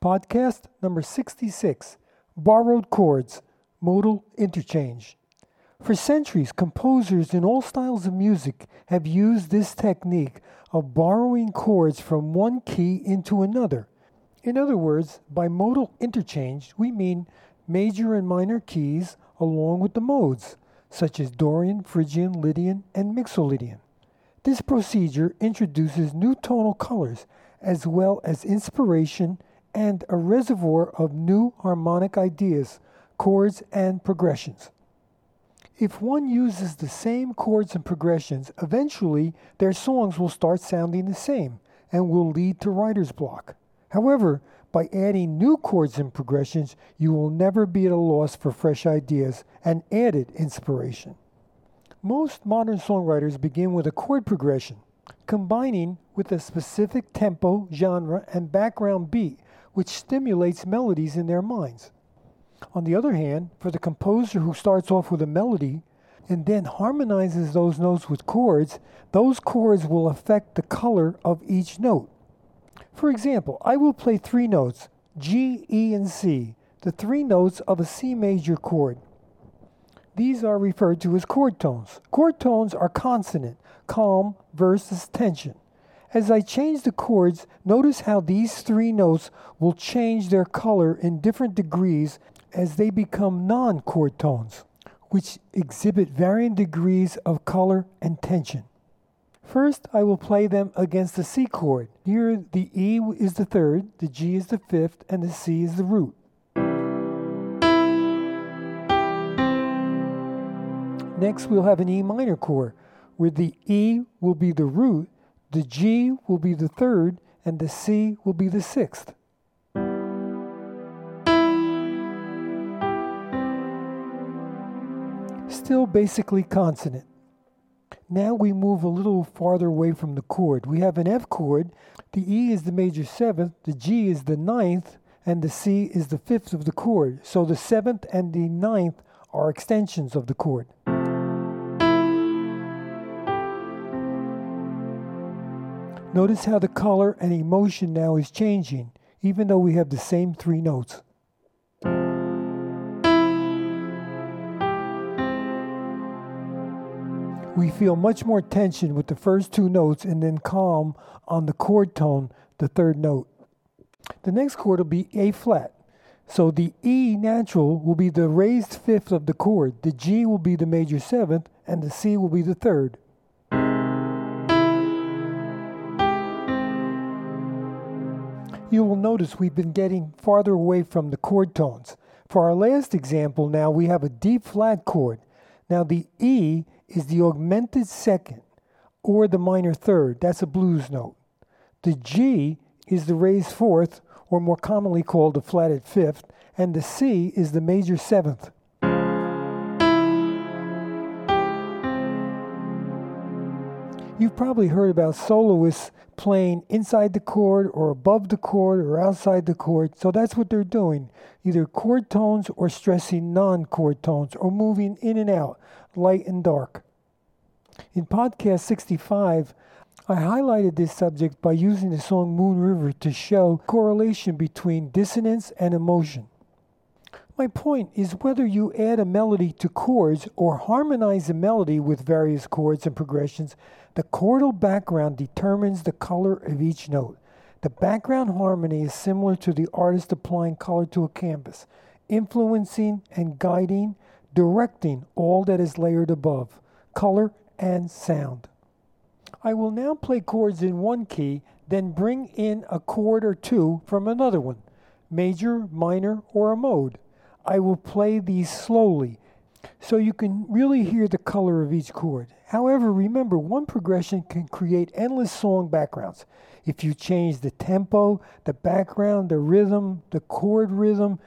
Podcast number 66 Borrowed Chords, Modal Interchange. For centuries, composers in all styles of music have used this technique of borrowing chords from one key into another. In other words, by modal interchange, we mean major and minor keys along with the modes, such as Dorian, Phrygian, Lydian, and Mixolydian. This procedure introduces new tonal colors as well as inspiration and a reservoir of new harmonic ideas, chords, and progressions. If one uses the same chords and progressions, eventually their songs will start sounding the same and will lead to writer's block. However, by adding new chords and progressions, you will never be at a loss for fresh ideas and added inspiration. Most modern songwriters begin with a chord progression, combining with a specific tempo, genre, and background beat, which stimulates melodies in their minds. On the other hand, for the composer who starts off with a melody and then harmonizes those notes with chords, those chords will affect the color of each note. For example, I will play three notes G, E, and C, the three notes of a C major chord. These are referred to as chord tones. Chord tones are consonant, calm versus tension. As I change the chords, notice how these three notes will change their color in different degrees as they become non chord tones, which exhibit varying degrees of color and tension. First, I will play them against the C chord. Here, the E is the third, the G is the fifth, and the C is the root. Next, we'll have an E minor chord, where the E will be the root, the G will be the third, and the C will be the sixth. Still basically consonant. Now we move a little farther away from the chord. We have an F chord, the E is the major seventh, the G is the ninth, and the C is the fifth of the chord. So the seventh and the ninth are extensions of the chord. Notice how the color and emotion now is changing, even though we have the same three notes. We feel much more tension with the first two notes and then calm on the chord tone, the third note. The next chord will be A flat. So the E natural will be the raised fifth of the chord, the G will be the major seventh, and the C will be the third. You will notice we've been getting farther away from the chord tones. For our last example now, we have a D flat chord. Now the E is the augmented second or the minor third. That's a blues note. The G is the raised fourth, or more commonly called the flatted fifth, and the C is the major seventh. You've probably heard about soloists playing inside the chord or above the chord or outside the chord. So that's what they're doing either chord tones or stressing non chord tones or moving in and out, light and dark. In podcast 65, I highlighted this subject by using the song Moon River to show correlation between dissonance and emotion. My point is whether you add a melody to chords or harmonize a melody with various chords and progressions, the chordal background determines the color of each note. The background harmony is similar to the artist applying color to a canvas, influencing and guiding, directing all that is layered above color and sound. I will now play chords in one key, then bring in a chord or two from another one, major, minor, or a mode. I will play these slowly so you can really hear the color of each chord. However, remember, one progression can create endless song backgrounds. If you change the tempo, the background, the rhythm, the chord rhythm,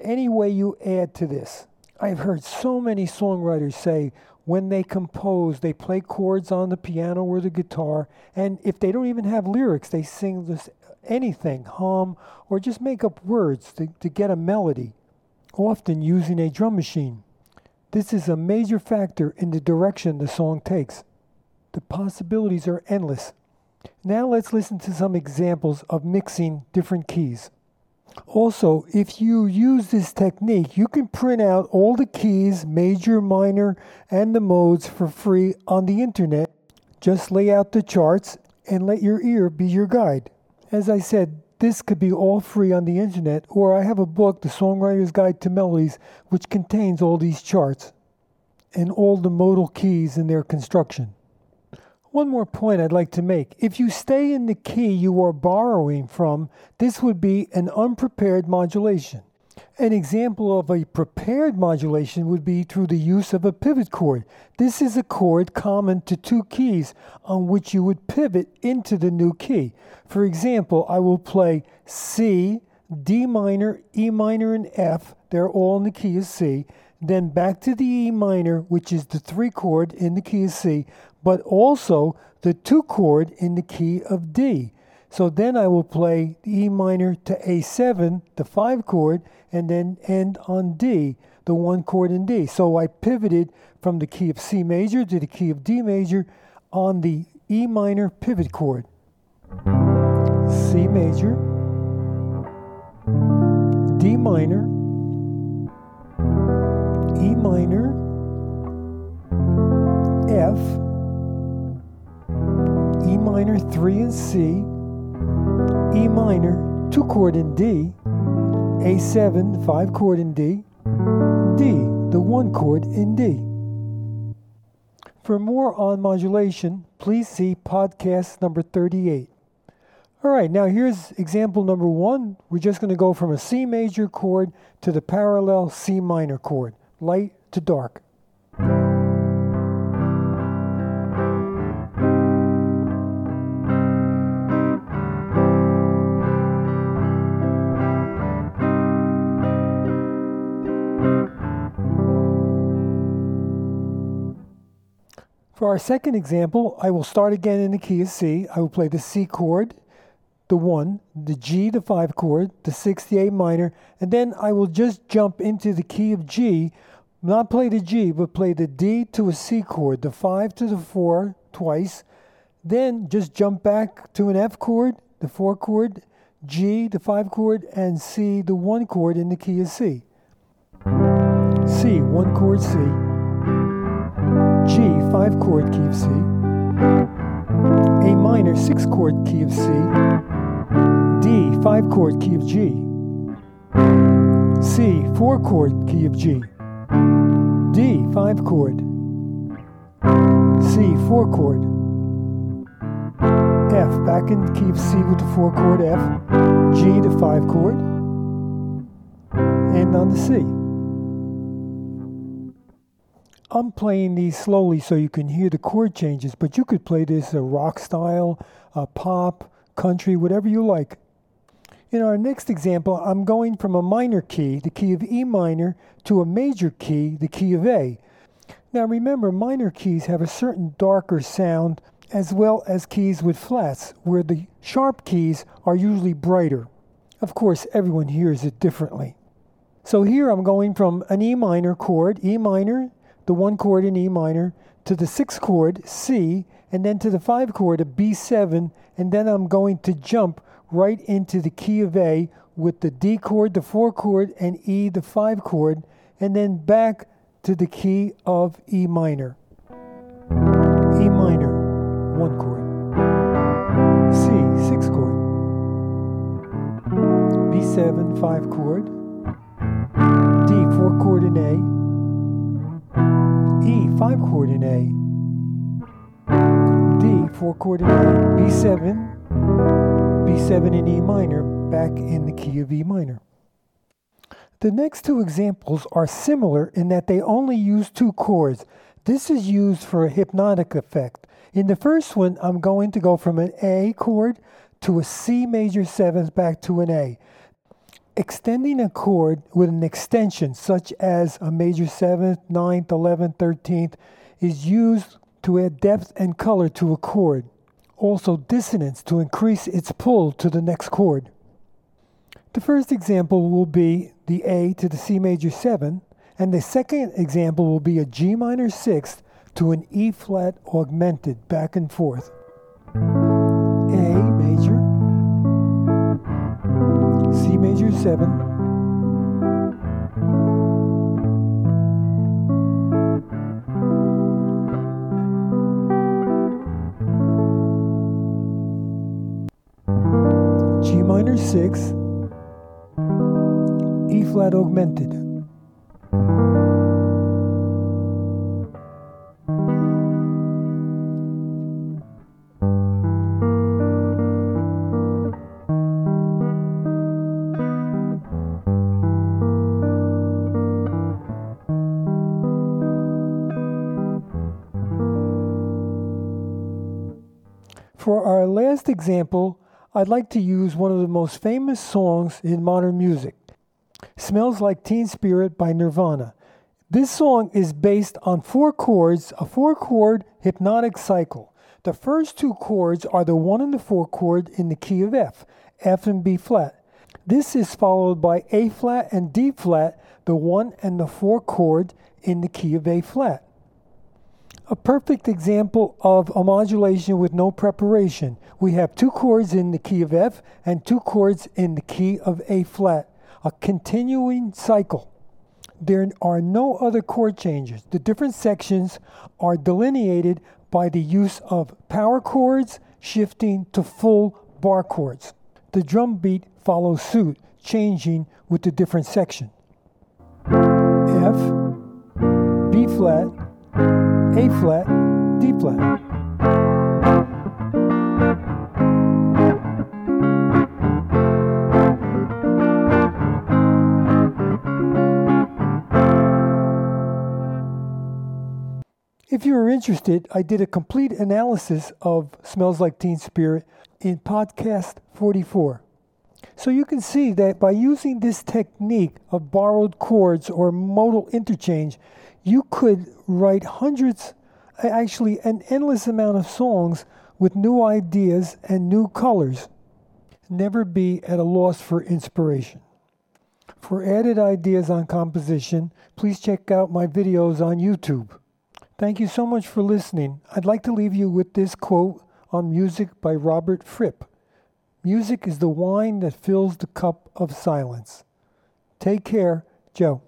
any way you add to this. I've heard so many songwriters say when they compose, they play chords on the piano or the guitar, and if they don't even have lyrics, they sing this anything, hum, or just make up words to, to get a melody often using a drum machine. This is a major factor in the direction the song takes. The possibilities are endless. Now let's listen to some examples of mixing different keys. Also, if you use this technique, you can print out all the keys, major, minor, and the modes for free on the internet. Just lay out the charts and let your ear be your guide. As I said, this could be all free on the internet, or I have a book, The Songwriter's Guide to Melodies, which contains all these charts and all the modal keys and their construction. One more point I'd like to make. If you stay in the key you are borrowing from, this would be an unprepared modulation. An example of a prepared modulation would be through the use of a pivot chord. This is a chord common to two keys on which you would pivot into the new key. For example, I will play C, D minor, E minor, and F. They're all in the key of C. Then back to the E minor, which is the three chord in the key of C, but also the two chord in the key of D. So then I will play E minor to A7, the five chord, and then end on D, the one chord in D. So I pivoted from the key of C major to the key of D major on the E minor pivot chord. C major, D minor, E minor, F, E minor 3 and C, E minor 2 chord in D, A7 5 chord in D, D the 1 chord in D. For more on modulation, please see podcast number 38. All right, now here's example number one. We're just going to go from a C major chord to the parallel C minor chord light to dark. For our second example, I will start again in the key of C. I will play the C chord, the 1, the G, the 5 chord, the 6, the A minor, and then I will just jump into the key of G not play the G, but play the D to a C chord, the 5 to the 4 twice, then just jump back to an F chord, the 4 chord, G, the 5 chord, and C, the 1 chord in the key of C. C, 1 chord C, G, 5 chord key of C, A minor, 6 chord key of C, D, 5 chord key of G, C, 4 chord key of G. D, 5 chord. C, 4 chord. F, back in key of C with the 4 chord F. G, the 5 chord. And on the C. I'm playing these slowly so you can hear the chord changes, but you could play this a rock style, a pop, country, whatever you like. In our next example, I'm going from a minor key, the key of E minor, to a major key, the key of A. Now remember, minor keys have a certain darker sound as well as keys with flats, where the sharp keys are usually brighter. Of course, everyone hears it differently. So here I'm going from an E minor chord, E minor, the one chord in E minor, to the six chord, C, and then to the five chord, a B7, and then I'm going to jump right into the key of A with the D chord, the four chord, and E, the five chord, and then back to the key of E minor. E minor, one chord. C, six chord. B7, five chord. 5 chord in A, D 4 chord in A, B7, B7 in E minor, back in the key of E minor. The next two examples are similar in that they only use two chords. This is used for a hypnotic effect. In the first one, I'm going to go from an A chord to a C major 7th back to an A. Extending a chord with an extension, such as a major seventh, ninth, eleventh, thirteenth, is used to add depth and color to a chord also dissonance to increase its pull to the next chord. The first example will be the A to the C major 7, and the second example will be a G minor 6th to an E flat augmented back and forth. A major, C major 7, 7. G minor 6, E flat augmented. For our last example, I'd like to use one of the most famous songs in modern music Smells Like Teen Spirit by Nirvana. This song is based on four chords, a four chord hypnotic cycle. The first two chords are the one and the four chord in the key of F, F and B flat. This is followed by A flat and D flat, the one and the four chord in the key of A flat a perfect example of a modulation with no preparation. We have two chords in the key of F and two chords in the key of A flat, a continuing cycle. There are no other chord changes. The different sections are delineated by the use of power chords shifting to full bar chords. The drum beat follows suit, changing with the different section. F, B flat, a flat, D flat. If you are interested, I did a complete analysis of Smells Like Teen Spirit in podcast 44. So you can see that by using this technique of borrowed chords or modal interchange, you could write hundreds, actually, an endless amount of songs with new ideas and new colors. Never be at a loss for inspiration. For added ideas on composition, please check out my videos on YouTube. Thank you so much for listening. I'd like to leave you with this quote on music by Robert Fripp Music is the wine that fills the cup of silence. Take care, Joe.